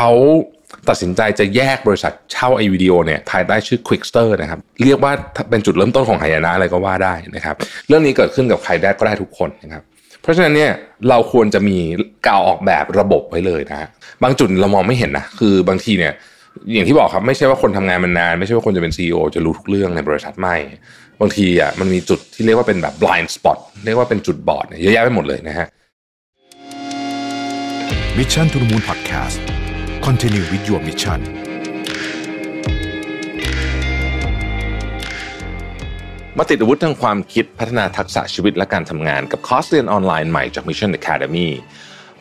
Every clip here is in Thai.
เขาตัดสินใจจะแยกบริษัทเช่าไอวิดีโอเนี่ยภายใต้ชื่อ Quickster นะครับเรียกว่าเป็นจุดเริ่มต้นของหายนะอะไรก็ว่าได้นะครับเรื่องนี้เกิดขึ้นกับใครได้ก็ได้ทุกคนนะครับเพราะฉะนั้นเนี่ยเราควรจะมีกาวออกแบบระบบไว้เลยนะบางจุดเรามองไม่เห็นนะคือบางทีเนี่ยอย่างที่บอกครับไม่ใช่ว่าคนทำงานมันนาน ไม่ใช่ว่าคนจะเป็น CEO จะรู้ทุกเรื่องในบริษัทไม่บางทีอะมันมีจุดที่เรียกว่าเป็นแบบ blind spot เรียกว่าเป็นจุดบอดเนี่ยเยอะแยะไปหมดเลยนะฮะ Mission to the Moon Podcast Continue with your mission มาติดอาวุธทางความคิดพัฒนาทักษะชีวิตและการทำงานกับคอร์สเรียนออนไลน์ใหม่จาก Mission Academy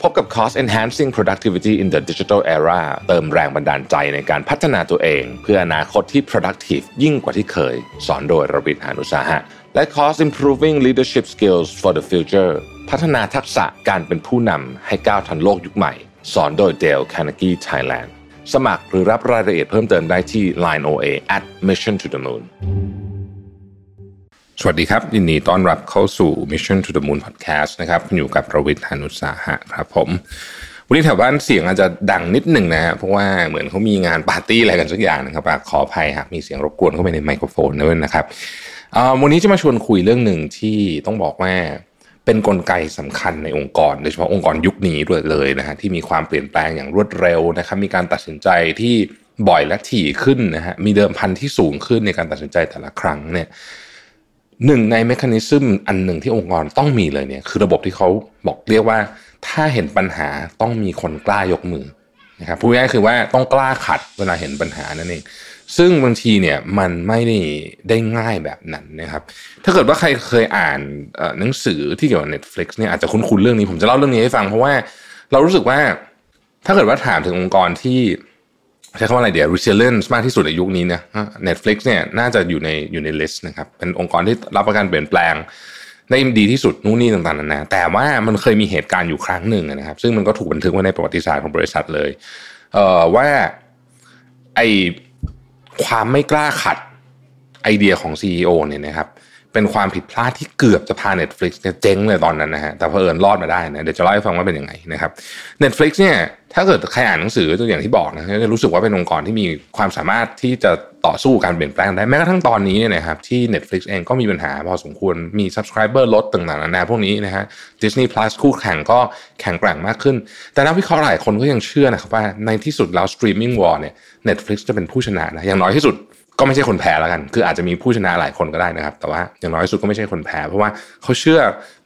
พบกับคอร์ส Enhancing Productivity in the Digital Era เติมแรงบันดาลใจในการพัฒนาตัวเอง เพื่ออนาคตที่ productive ยิ่งกว่าที่เคย สอนโดยรบิทหานุสาหะ และคอร์ส Improving Leadership Skills for the Future พัฒนาทักษะการเป็นผู้นำให้ก้าวทันโลกยุคใหม่ สอนโดย Dale Carnegie Thailand สมัครหรือรับรายละเอียดเพิ่มเติมได้ที่ Line OA at Mission to the Moon สวัสดีครับ ยินดีต้อนรับเข้าสู่ Mission to the Moon Podcast นะครับอยู่กับประวิทยานุสาหะครับผม วันนี้แถวบ้านเสียงอาจจะดังนิดหนึ่งนะฮะเพราะว่าเหมือนเขามีงานปาร์ตี้อะไรกันสักอย่างนะครับขออภัยหากมีเสียงรบกวนเข้าไปในไมโครโฟนด้วยนะครับวันนี้จะมาชวนคุยเรื่องหนึ่งที่ต้องบอกว่า เป็นนกลไกสำคัญในองค์กรโดยเฉพาะองค์กรยุคนี้ด้วยเลยนะฮะที่มีความเปลี่ยนแปลงอย่างรวดเร็วนะครับมีการตัดสินใจที่บ่อยและถี่ขึ้นนะฮะมีเดิมพันที่สูงขึ้นในการตัดสินใจแต่ละครั้งเนี่ยหนึ่งในเมคานิซึมอันหนึ่งที่องค์กรต้องมีเลยเนี่ยคือระบบที่เขาบอกเรียกว่า ถ้าเห็นปัญหาต้องมีคนกล้ายกมือนะครับพูดง่ายคือว่าต้องกล้าขัดเวลาเห็นปัญหานั่นเอง ซึ่งบางทีเนี่ยมันไม่ได้ได้ง่ายแบบนั้นนะครับ ถ้าเกิดว่าใครเคยอ่านหนังสือที่เกี่ยวกับ Netflix เนี่ยอาจจะคุ้นๆเรื่องนี้ผมจะเล่าเรื่องนี้ให้ฟัง เพราะว่าเรารู้สึกว่าถ้าเกิดว่าถามถึงองค์กรที่ใช้คำว่าอะไรเดี๋ยว resilience มากที่สุดในยุคนี้นะ Netflix เนี่ยน่าจะอยู่ในอยู่ใน list นะครับเป็นองค์กรที่รับประกันเปลี่ยนแปลงได้ดีที่สุดนู่นนี่ต่างๆนานาแต่ว่ามันเคยมีเหตุการณ์อยู่ครั้งหนึ่งนะครับ ซึ่งมันก็ถูกบันทึกไว้ในประวัติศาสตร์ของบริษัทเลย เอ่อว่าไอ ความไม่กล้าขัดไอเดียของ CEO เนี่ยนะครับ เป็นความผิดพลาดที่เกือบจะพา Netflix เนี่ยเจ๊งเลยตอนนั้นนะฮะแต่เพอเอิญรอดมาได้นะเดี๋ยวจะเล่าให้ฟังว่าเป็นยังไงนะครับ Netflix เนี่ยถ้าเกิดใครอ่านหนังสือตัวอย่างที่บอกนะจะรู้สึกว่าเป็นองค์กรที่มีความสามารถที่จะต่อสู้การเปลี่ยนแปลงได้แม้กระทั่งตอนนี้เนี่ยนะครับที่ Netflix เองก็มีปัญหาพอสมควรมี subscriber ลดต่างๆนานาพวกนี้นะฮะ Disney Plus คู่แข่งก็แข่งแกร่งมากขึ้น แต่นักวิเคราะห์หลายคนก็ยังเชื่อนะครับว่าในที่สุดแล้ว streaming war เนี่ย Netflix จะเป็นผู้ชนะนะอย่างน้อยที่สุด ก็ไม่ใช่คนแพ้แล้วกัน คืออาจจะมีผู้ชนะหลายคนก็ได้นะครับ แต่ว่าอย่างน้อยสุดก็ไม่ใช่คนแพ้ เพราะว่าเขาเชื่อ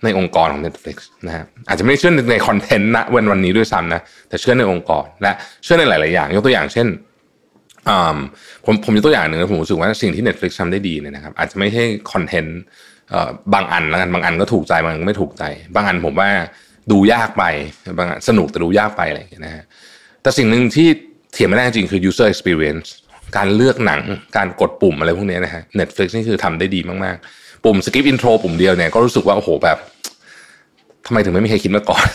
ในองค์กรของ Netflix นะฮะอาจจะไม่ได้เชื่อในคอนเทนต์นะวันวันนี้ด้วยซ้ำนะแต่เชื่อในองค์กรและเชื่อในหลาย ๆ อย่าง ยกตัวอย่างเช่นผมผมยกตัวอย่างหนึ่งผมรู้สึกว่าสิ่งที่ Netflix ทำได้ดีเนี่ยนะครับ อาจจะไม่ใช่คอนเทนต์บางอันแล้วกันบางอันก็ถูกใจบางอันไม่ถูกใจ บางอันผมว่าดูยากไปบางอันสนุกแต่ดูยากไปอะไรอย่างเงี้ยนะฮะแต่สิ่งหนึ่งที่เถียงไม่ได้จริงคือ user experience การเลือกหนังการกดปุ่มอะไรพวกนี้นะฮะ Netflix นี่คือทำได้ดีมากๆ ปุ่ม skip intro ปุ่มเดียวเนี่ยก็รู้สึกว่าโอ้โหแบบทำไมถึงไม่มีใครคิดมาก่อน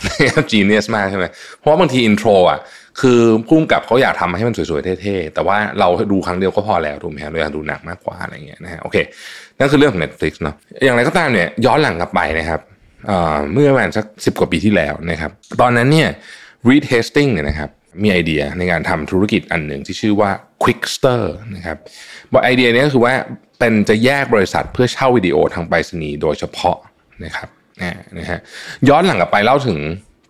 จีเนียสมากใช่ไหมเพราะบางทีอินโทรอะคือพุ่มกับเขาอยากทำให้มันสวยๆ เท่ๆ แต่ว่าเราดูครั้งเดียวก็พอแล้วถูกไหมฮะเราอยากดูหนักมากกว่าอะไรเงี้ยนะฮะโอเค นั่นคือเรื่องของ Netflix เนาะอย่างไรก็ตามเนี่ยย้อนหลังกลับไปนะครับเมื่อประมาณสักสิบกว่าปีที่แล้วนะครับ ตอนนั้นเนี่ย retesting เนี่ยนะครับมีไอเดียในการทำธุรกิจอันหนึ่งที่ชื่อว่า Quickster นะครับบอกไอเดียนี้ก็คือว่าเป็นจะแยกบริษัทเพื่อเช่าวิดีโอทางไปรษณีย์โดยเฉพาะนะครับนะฮะย้อนหลังกลับไปเล่าถึง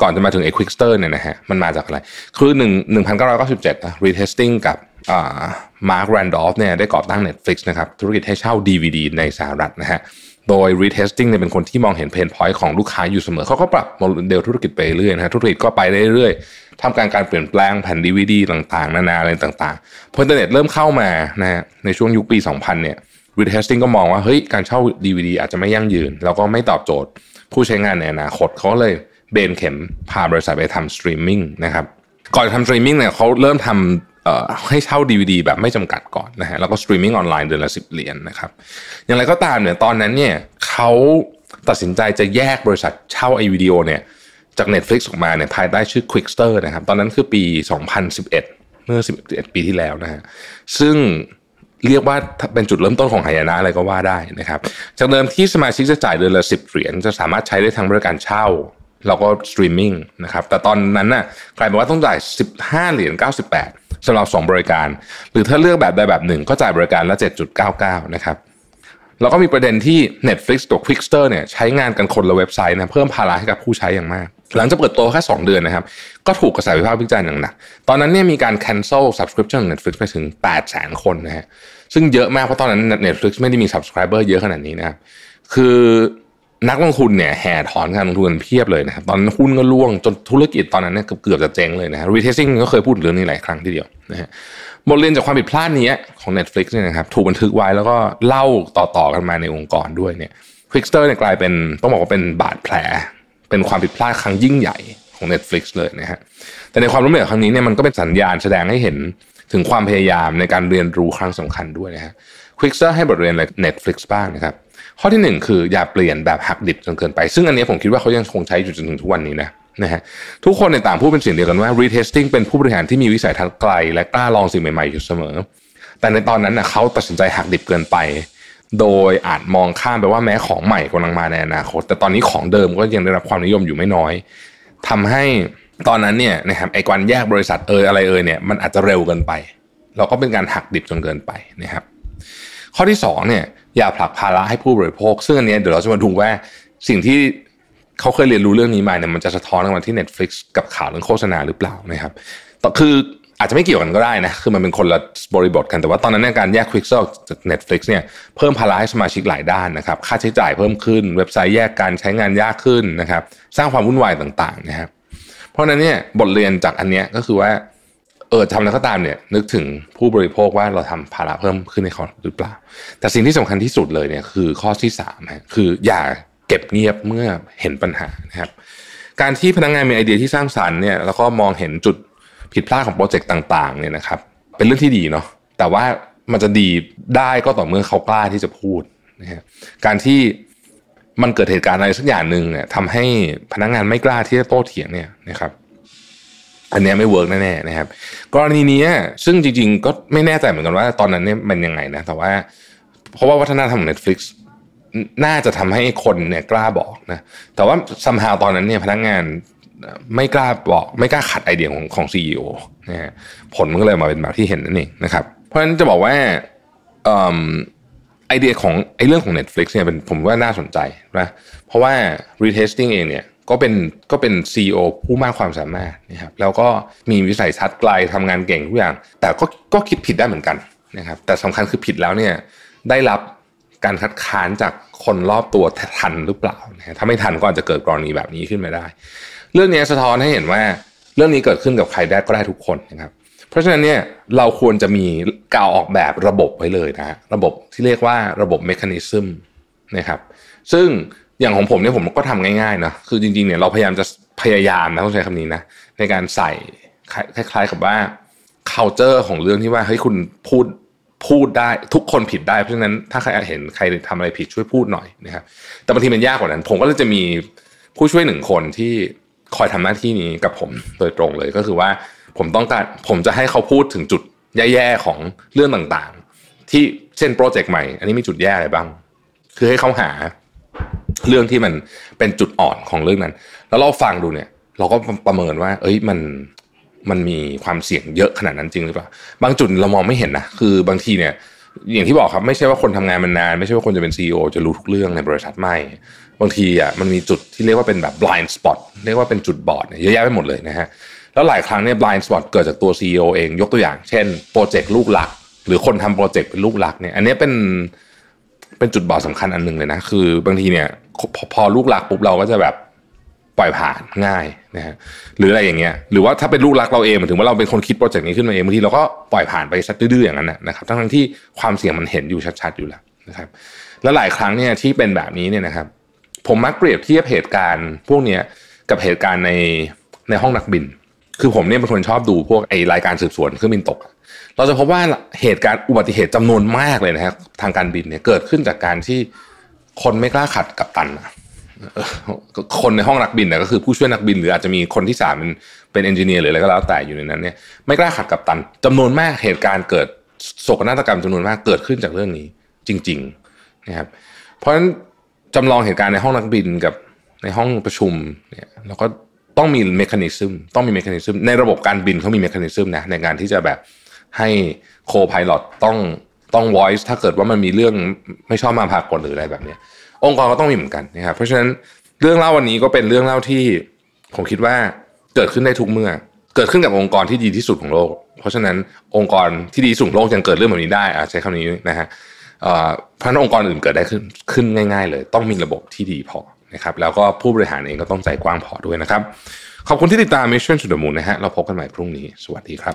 ก่อนจะมาถึงไอ้ Quickster เนี่ยนะฮะมันมาจากอะไร คือหนึ่งหนึ่งพันเก้าร้อยเก้าสิบเจ็ดนะ retesting กับมาร์คแรนดอล์ฟเนี่ยได้ก่อตั้ง Netflix นะครับธุรกิจให้เช่า DVD ในสหรัฐนะฮะโดย Reed Hastings เนี่ยเป็นคนที่มองเห็น pain point ของลูกค้าอยู่เสมอเขาก็ปรับโมเดลธุรกิจไปเรื่อยนะฮะธุรกิจก็ไปเรื่อย ทำการการเปลี่ยนแปลงแผ่นดีวีดีต่างๆ นานาอะไรต่างๆพออินเทอร์เน็ตเริ่มเข้ามานะฮะในช่วงยุคปี 2000 เนี่ย Reed Hastings ก็มองว่าเฮ้ยการเช่า DVD อาจจะไม่ยั่งยืน แล้วก็ไม่ตอบโจทย์ ผู้ใช้งานในอนาคตเขาเลยเบนเข็มพาบริษัทไปทำสตรีมมิ่งนะครับก่อนทำสตรีมมิ่งเนี่ยเขาเริ่มทำให้เช่า DVD แบบไม่จำกัดก่อนนะฮะแล้วก็สตรีมมิ่งออนไลน์เดือนละสิบเหรียญนะครับอย่างไรก็ตามเนี่ยตอนนั้นเนี่ยเขาตัดสินใจจะแยกบริษัทเช่าไอวิดีโอเนี่ย จาก Netflix ออกมาเนี่ยภายใต้ชื่อ Qwikster นะครับ ตอนนั้นคือปี 2011 เมื่อ 11 ปีที่แล้วนะฮะซึ่งเรียกว่าเป็นจุดเริ่มต้นของหายนะอะไรก็ว่าได้นะครับ จากเดิมที่สมาชิกจะจ่ายเดือนละสิบเหรียญจะสามารถใช้ได้ทั้งบริการเช่า แล้วก็สตรีมมิ่งนะครับ แต่ตอนนั้นน่ะกลายเป็นว่าต้องจ่าย 15 เหรียญ 98สำหรับ 2 บริการ หรือถ้าเลือกแบบใดแบบหนึ่งก็จ่ายบริการละ 7.99 นะครับแล้วก็มีประเด็นที่ Netflix ตัว Qwikster เนี่ยใช้งานกันคนละเว็บไซต์นะเพิ่มภาระให้กับผู้ใช้อย่างมาก หลังจากเปิดตัวแค่ 2 เดือนนะครับ ก็ถูกกระแสวิพากษ์วิจารณ์อย่างหนัก ตอนนั้นเนี่ยมีการ cancel subscription Netflix ไปถึง 8 0 0 0 0 คนนะฮะ ซึ่งเยอะมากเพราะตอนนั้น Netflix ไม่ได้มี subscriber เยอะขนาดนี้นะครับ คือนักลงทุนเนี่ยแห่ถอนการลงทุนเพียบเลยนะครับ ตอนนั้นหุ้นก็ร่วงจนธุรกิจตอนนั้นเนี่ยเกือบจะเจ๊งเลยนะฮะ retesting ก็เคยพูดเรื่องนี้หลายครั้งทีเดียวนะฮะ บทเรียนจากความผิดพลาดนี้ของ Netflix เนี่ยนะครับถูกบันทึกไว้แล้วก็เล่าต่อๆกันมาในองค์กรด้วยเนี่ย Quickster เนี่ยกลายเป็นต้องบอกว่าเป็นบาดแผล เป็นความผิดพลาดครั้งยิ่งใหญ่ของ Netflix เลยนะฮะแต่ในความล้มเหลวครั้งนี้เนี่ยมันก็เป็นสัญญาณแสดงให้เห็นถึงความพยายามในการเรียนรู้ครั้งสำคัญด้วยนะฮะ Quickster ให้บทเรียนอะไร Netflix บ้างนะครับข้อที่หนึ่งคืออย่าเปลี่ยนแบบหักดิบจนเกินไป ซึ่งอันนี้ผมคิดว่าเขายังคงใช้อยู่จนถึงทุกวันนี้นะนะฮะทุกคนในต่างพูดเป็นเสียงเดียวกันว่า retesting เป็นผู้บริหารที่มีวิสัยทัศน์ไกล และกล้าลองสิ่งใหม่ๆอยู่เสมอ แต่ในตอนนั้นนะเขาตัดสินใจหักดิบเกินไป โดยอาจมองข้ามไปว่าแม้ของใหม่กำลังมาในอนาคต แต่ตอนนี้ของเดิมก็ยังได้รับความนิยมอยู่ไม่น้อยทำให้ตอนนั้นเนี่ยนะครับไอ้การแยกบริษัทเอยอะไรเอยเนี่ยมันอาจจะเร็วเกินไป เราก็เป็นการหักดิบจนเกินไปนะครับ ข้อที่2เนี่ยอย่าผลักภาระให้ผู้บริโภค ซึ่งอันนี้เดี๋ยวเราจะมาดูว่าสิ่งที่เขาเคยเรียนรู้เรื่องนี้มาเนี่ยมันจะสะท้อนออกมาที่ Netflix กับข่าวเรื่องโฆษณาหรือเปล่านะครับต่อคือ อาจจะไม่เกี่ยวกันก็ได้นะ คือมันเป็นคนละบริบทกัน แต่ว่าตอนนั้นในการแยก Quickster จาก Netflix เนี่ย เพิ่มภาระให้สมาชิกหลายด้านนะครับ ค่าใช้จ่ายเพิ่มขึ้น เว็บไซต์แยกการใช้งานยากขึ้นนะครับ สร้างความวุ่นวายต่างๆนะครับ เพราะนั้นเนี่ยบทเรียนจากอันเนี้ยก็คือว่า เออทำแล้วก็ตามเนี่ย นึกถึงผู้บริโภคว่าเราทำภาระเพิ่มขึ้นในเขาหรือเปล่า แต่สิ่งที่สำคัญที่สุดเลยเนี่ยคือข้อที่สามนะคืออย่าเก็บเงียบเมื่อเห็นปัญหานะครับการที่พนักงงานมีไอเดียที่สร้างสารรค์เนี่ยแล้วก็มองเห็นจุด ผิดพลาดของโปรเจกต์ต่างๆเนี่ยนะครับ เป็นเรื่องที่ดีเนาะแต่ว่ามันจะดีได้ก็ต่อเมื่อเขากล้าที่จะพูดนะฮะการที่มันเกิดเหตุการณ์อะไรสักอย่างหนึ่งเนี่ยทำให้พนักงานไม่กล้าที่จะโต้เถียงเนี่ยนะครับอันนี้ไม่ work แน่ๆนะครับกรณีนี้ซึ่งจริงๆ ก็ไม่แน่ใจเหมือนกันว่า ตอนนั้นเนี่ยมันยังไงนะแต่ว่า เพราะว่าวัฒนธรรมของ Netflix น่าจะทำให้คนเนี่ยกล้าบอกนะแต่ว่า somehow ตอนนั้นเนี่ยพนักงาน ไม่กล้าบอกไม่กล้าขัดไอเดียของของ CEO นะฮะผลมันก็เลยมาเป็นแบบที่เห็นนั่นเองนะครับ เพราะฉะนั้นจะบอกว่าไอเดียของไอเรื่องของ Netflix เนี่ยเป็นผมว่าน่าสนใจนะเพราะว่า retesting เองเนี่ยก็เป็นก็เป็น CEO ผู้มากความสามารถนะครับแล้วก็มีวิสัยทัศน์ไกลทำงานเก่งทุกอย่าง แต่ก็ก็คิดผิดได้เหมือนกันนะครับแต่สำคัญคือผิดแล้วเนี่ยได้รับการคัดค้านจากคนรอบตัวทันหรือเปล่าถ้าไม่ทันก็อาจจะเกิดกรณีแบบนี้ขึ้นมาได้ เรื่องนี้สะท้อนให้เห็นว่า เรื่องนี้เกิดขึ้นกับใครได้ก็ได้ทุกคนนะครับ เพราะฉะนั้นเนี่ยเราควรจะมีกาวออกแบบระบบไว้เลยนะระบบที่เรียกว่าระบบเมคานิซึมนะครับ ซึ่งอย่างของผมเนี่ยผมก็ทำง่ายๆนะคือจริงๆเนี่ยเราพยายามจะพยายามนะต้องใช้คำนี้นะในการใส่คล้าย ๆ กับว่า culture ของเรื่องที่ว่าเฮ้ยคุณพูดพูดได้ทุกคนผิดได้เพราะฉะนั้นถ้าใครเห็นใครทำอะไรผิดช่วยพูดหน่อยนะครับแต่บางทีมันยากกว่านั้น ผมก็เลยจะมีผู้ช่วยหนึ่งคนที่ คอยทำหน้าที่นี้กับผมโดยตรงเลยก็คือว่าผมต้องการผมจะให้เขาพูดถึงจุดแย่ๆของเรื่องต่างๆ ที่เช่นโปรเจกต์ใหม่ อันนี้มีจุดแย่อะไรบ้าง คือให้เขาหาเรื่องที่มันเป็นจุดอ่อนของเรื่องนั้น แล้วเราฟังดูเนี่ย เราก็ประเมินว่า เอ้ยมันมันมีความเสี่ยงเยอะขนาดนั้นจริงหรือเปล่า บางจุดเรามองไม่เห็นนะคือบางทีเนี่ย อย่างที่บอกครับไม่ใช่ว่าคนทำงานมันนาน ไม่ใช่ว่าคนจะเป็นซีอจะรู้ทุกเรื่องในบริษัทไม่ บางทีอะมันมีจุดที่เรียกว่าเป็นแบบ blind spot เรียกว่าเป็นจุดบอดเนี่ยเยอะแยะไปหมดเลยนะฮะแล้วหลายครั้งเนี่ย blind spot เกิดจากตัว CEO เองยกตัวอย่าง เช่นโปรเจกต์ลูกหลัก หรือคนทำโปรเจกต์เป็นลูกหลักเนี่ยอันนี้เป็นเป็นจุดบอดสำคัญอันหนึ่งเลยนะคือบางทีเนี่ยพอพอลูกหลักปุ๊บเราก็จะแบบ ปล่อยผ่านง่ายนะฮะหรืออะไรอย่างเงี้ยหรือว่าถ้าเป็นลูกรักเราเองหมายถึงว่าเราเป็นคนคิดโปรเจกต์นี้ขึ้นมาเองบางทีเราก็ปล่อยผ่านไปสักดื้อๆอย่างนั้นนะครับทั้งที่ความเสี่ยงมันเห็นอยู่ชัดๆอยู่แล้วนะครับแล้วหลายครั้งเนี่ยที่เป็นแบบนี้เนี่ยนะครับ ผมมักเปรียบเทียบเหตุการณ์พวกเนี้ยกับเหตุการณ์ในในห้องนักบิน คือผมเนี่ยเป็นคนชอบดูพวกไอรายการสืบสวนเครื่องบินตก เราจะพบว่าเหตุการณ์อุบัติเหตุจำนวนมากเลยนะครับทางการบินเนี่ยเกิดขึ้นจากการที่คนไม่กล้าขัดกับตัน คนในห้องนักบินเนี่ยก็คือผู้ช่วยนักบิน หรืออาจจะมีคนที่สามเป็นเป็นเอนจิเนียร์หรืออะไรก็แล้วแต่อยู่ในนั้นเนี่ยไม่กล้าขัดกัปตันจำนวนมากเหตุการณ์เกิดโศกนาฏกรรมจำนวนมากเกิดขึ้นจากเรื่องนี้ จริงๆนะครับเพราะฉะนั้นจำลองเหตุการณ์ในห้องนักบินกับในห้องประชุมเนี่ยเราก็ต้องมี mechanism ต้องมี mechanism ในระบบการบินเขามี mechanism นะในการที่จะแบบให้ co-pilot ต้องต้อง voice ถ้าเกิดว่ามันมีเรื่องไม่ชอบมาพากลหรืออะไรแบบเนี้ย องค์กรก็ต้องมีเหมือนกันนะครับเพราะฉะนั้นเรื่องเล่าวันนี้ก็เป็นเรื่องเล่าที่ผมคิดว่าเกิดขึ้นได้ทุกเมื่อ เกิดขึ้นกับองค์กรที่ดีที่สุดของโลก เพราะฉะนั้นองค์กรที่ดีสุดโลกยังเกิดเรื่องแบบนี้ได้อาใช้คำนี้นะฮะเพราะนั้นองค์กรอื่นเกิดได้ขึ้นขึ้นง่าย ๆ เลย ต้องมีระบบที่ดีพอนะครับแล้วก็ผู้บริหารเองก็ต้องใจกว้างพอด้วยนะครับ ขอบคุณที่ติดตาม Mission to the Moon นะฮะเราพบกันใหม่พรุ่งนี้ สวัสดีครับ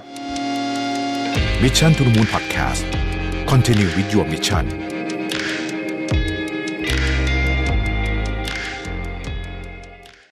Mission to the Moon Podcast Continue with your mission